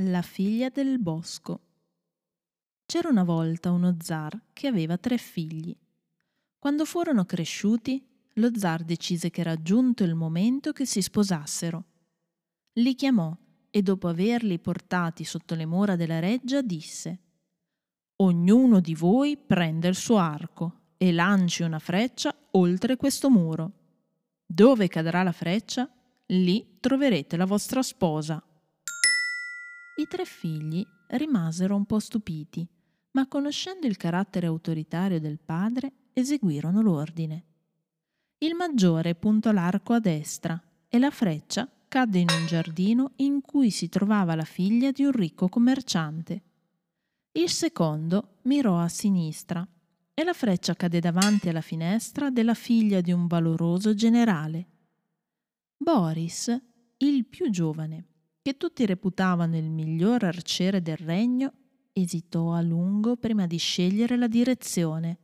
La figlia del bosco. C'era una volta uno zar che aveva tre figli. Quando furono cresciuti, lo zar decise che era giunto il momento che si sposassero. Li chiamò e dopo averli portati sotto le mura della reggia disse Ognuno di voi prenda il suo arco e lanci una freccia oltre questo muro. Dove cadrà la freccia, lì troverete la vostra sposa. I tre figli rimasero un po' stupiti, ma conoscendo il carattere autoritario del padre, eseguirono l'ordine. Il maggiore puntò l'arco a destra e la freccia cadde in un giardino in cui si trovava la figlia di un ricco commerciante. Il secondo mirò a sinistra e la freccia cadde davanti alla finestra della figlia di un valoroso generale. Boris, il più giovane, che tutti reputavano il miglior arciere del regno, esitò a lungo prima di scegliere la direzione.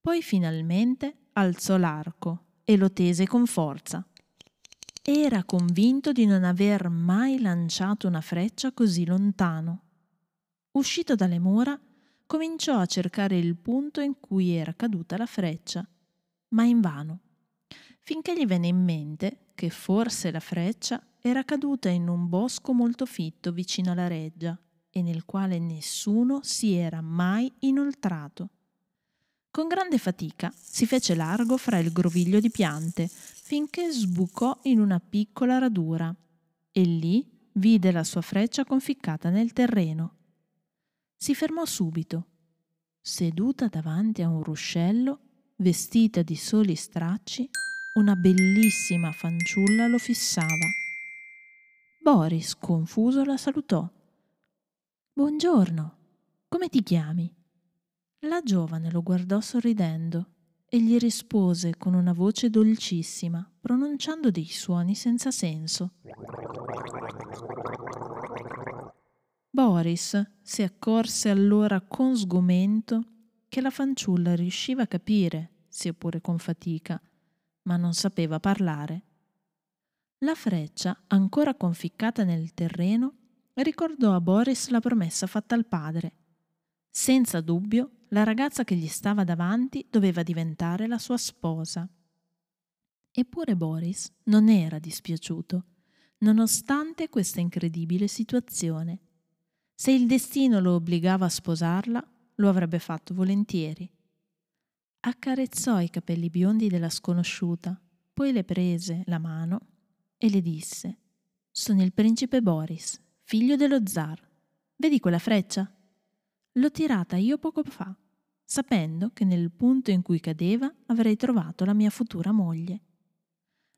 Poi finalmente alzò l'arco e lo tese con forza. Era convinto di non aver mai lanciato una freccia così lontano. Uscito dalle mura, cominciò a cercare il punto in cui era caduta la freccia, ma invano, finché gli venne in mente che forse la freccia era caduta in un bosco molto fitto vicino alla reggia e nel quale nessuno si era mai inoltrato. Con grande fatica si fece largo fra il groviglio di piante finché sbucò in una piccola radura e lì vide la sua freccia conficcata nel terreno. Si fermò subito. Seduta davanti a un ruscello, vestita di soli stracci, una bellissima fanciulla lo fissava. Boris, confuso, la salutò. Buongiorno, come ti chiami? La giovane lo guardò sorridendo e gli rispose con una voce dolcissima, pronunciando dei suoni senza senso. Boris si accorse allora con sgomento che la fanciulla riusciva a capire, sia con fatica, ma non sapeva parlare. La freccia, ancora conficcata nel terreno, ricordò a Boris la promessa fatta al padre. Senza dubbio, la ragazza che gli stava davanti doveva diventare la sua sposa. Eppure Boris non era dispiaciuto, nonostante questa incredibile situazione. Se il destino lo obbligava a sposarla, lo avrebbe fatto volentieri. Accarezzò i capelli biondi della sconosciuta, poi le prese la mano e le disse Sono il principe Boris, figlio dello zar. Vedi quella freccia? L'ho tirata io poco fa, sapendo che nel punto in cui cadeva avrei trovato la mia futura moglie.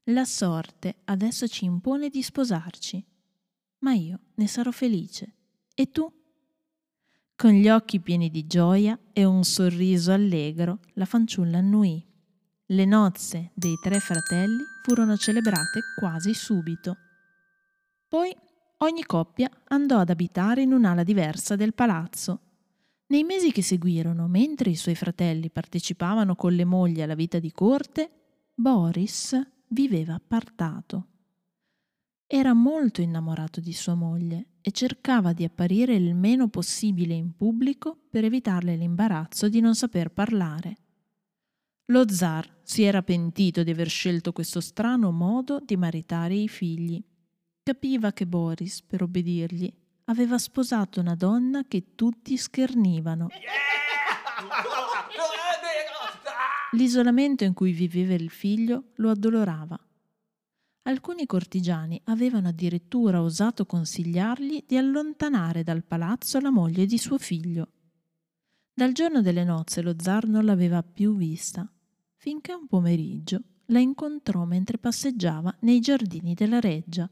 La sorte adesso ci impone di sposarci, ma io ne sarò felice. E tu? Con gli occhi pieni di gioia e un sorriso allegro, la fanciulla annuì. Le nozze dei tre fratelli furono celebrate quasi subito. Poi ogni coppia andò ad abitare in un'ala diversa del palazzo. Nei mesi che seguirono, mentre i suoi fratelli partecipavano con le mogli alla vita di corte, Boris viveva appartato. Era molto innamorato di sua moglie e cercava di apparire il meno possibile in pubblico per evitarle l'imbarazzo di non saper parlare. Lo zar si era pentito di aver scelto questo strano modo di maritare i figli. Capiva che Boris, per obbedirgli, aveva sposato una donna che tutti schernivano. L'isolamento in cui viveva il figlio lo addolorava. Alcuni cortigiani avevano addirittura osato consigliargli di allontanare dal palazzo la moglie di suo figlio. Dal giorno delle nozze lo zar non l'aveva più vista finché un pomeriggio la incontrò mentre passeggiava nei giardini della reggia.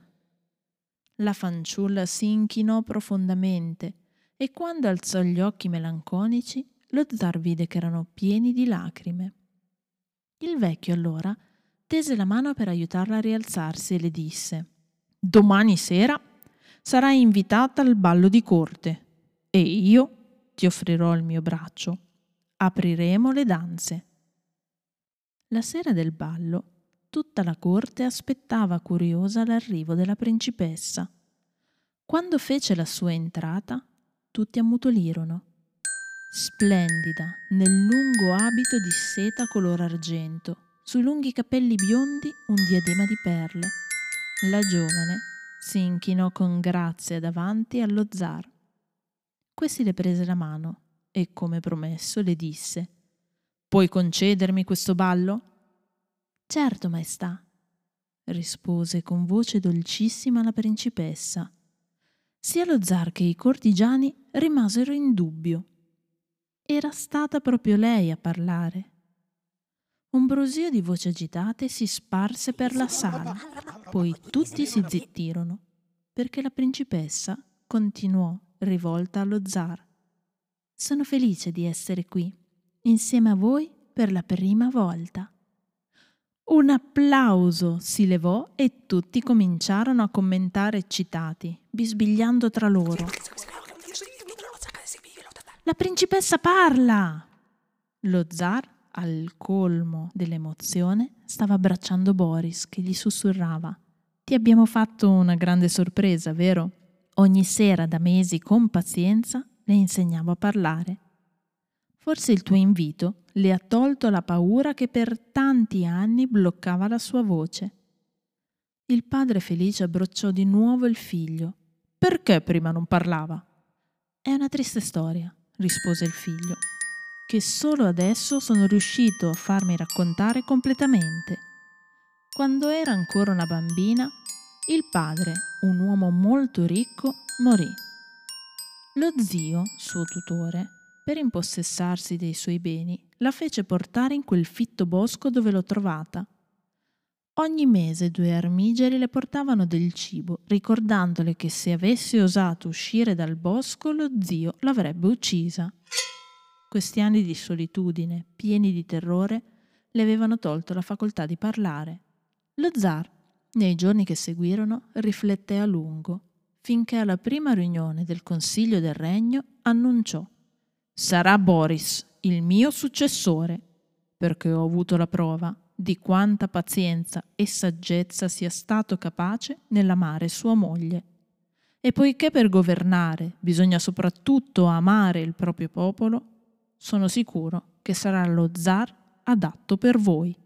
La fanciulla si inchinò profondamente e quando alzò gli occhi melanconici, lo zar vide che erano pieni di lacrime. Il vecchio allora tese la mano per aiutarla a rialzarsi e le disse Domani sera sarai invitata al ballo di corte e io ti offrirò il mio braccio. Apriremo le danze. La sera del ballo, tutta la corte aspettava curiosa l'arrivo della principessa. Quando fece la sua entrata, tutti ammutolirono. Splendida, nel lungo abito di seta color argento, sui lunghi capelli biondi un diadema di perle. La giovane si inchinò con grazia davanti allo zar. Questi le prese la mano e, come promesso, le disse Puoi concedermi questo ballo? Certo, maestà, rispose con voce dolcissima la principessa. Sia lo zar che i cortigiani rimasero in dubbio. Era stata proprio lei a parlare. Un brusio di voci agitate si sparse per la sala, poi tutti si zittirono, perché la principessa continuò rivolta allo zar. Sono felice di essere qui, insieme a voi per la prima volta. Un applauso si levò e tutti cominciarono a commentare eccitati, bisbigliando tra loro. La principessa parla! Lo zar, al colmo dell'emozione, stava abbracciando Boris che gli sussurrava. Ti abbiamo fatto una grande sorpresa, vero? Ogni sera da mesi con pazienza le insegnavo a parlare. Forse il tuo invito le ha tolto la paura che per tanti anni bloccava la sua voce. Il padre felice abbracciò di nuovo il figlio. Perché prima non parlava? È una triste storia, rispose il figlio, che solo adesso sono riuscito a farmi raccontare completamente. Quando era ancora una bambina, il padre, un uomo molto ricco, morì. Lo zio, suo tutore, per impossessarsi dei suoi beni, la fece portare in quel fitto bosco dove l'ho trovata. Ogni mese due armigeri le portavano del cibo, ricordandole che se avesse osato uscire dal bosco lo zio l'avrebbe uccisa. Questi anni di solitudine, pieni di terrore, le avevano tolto la facoltà di parlare. Lo zar, nei giorni che seguirono, rifletté a lungo, finché alla prima riunione del Consiglio del Regno annunciò Sarà Boris il mio successore, perché ho avuto la prova di quanta pazienza e saggezza sia stato capace nell'amare sua moglie. E poiché per governare bisogna soprattutto amare il proprio popolo, sono sicuro che sarà lo zar adatto per voi.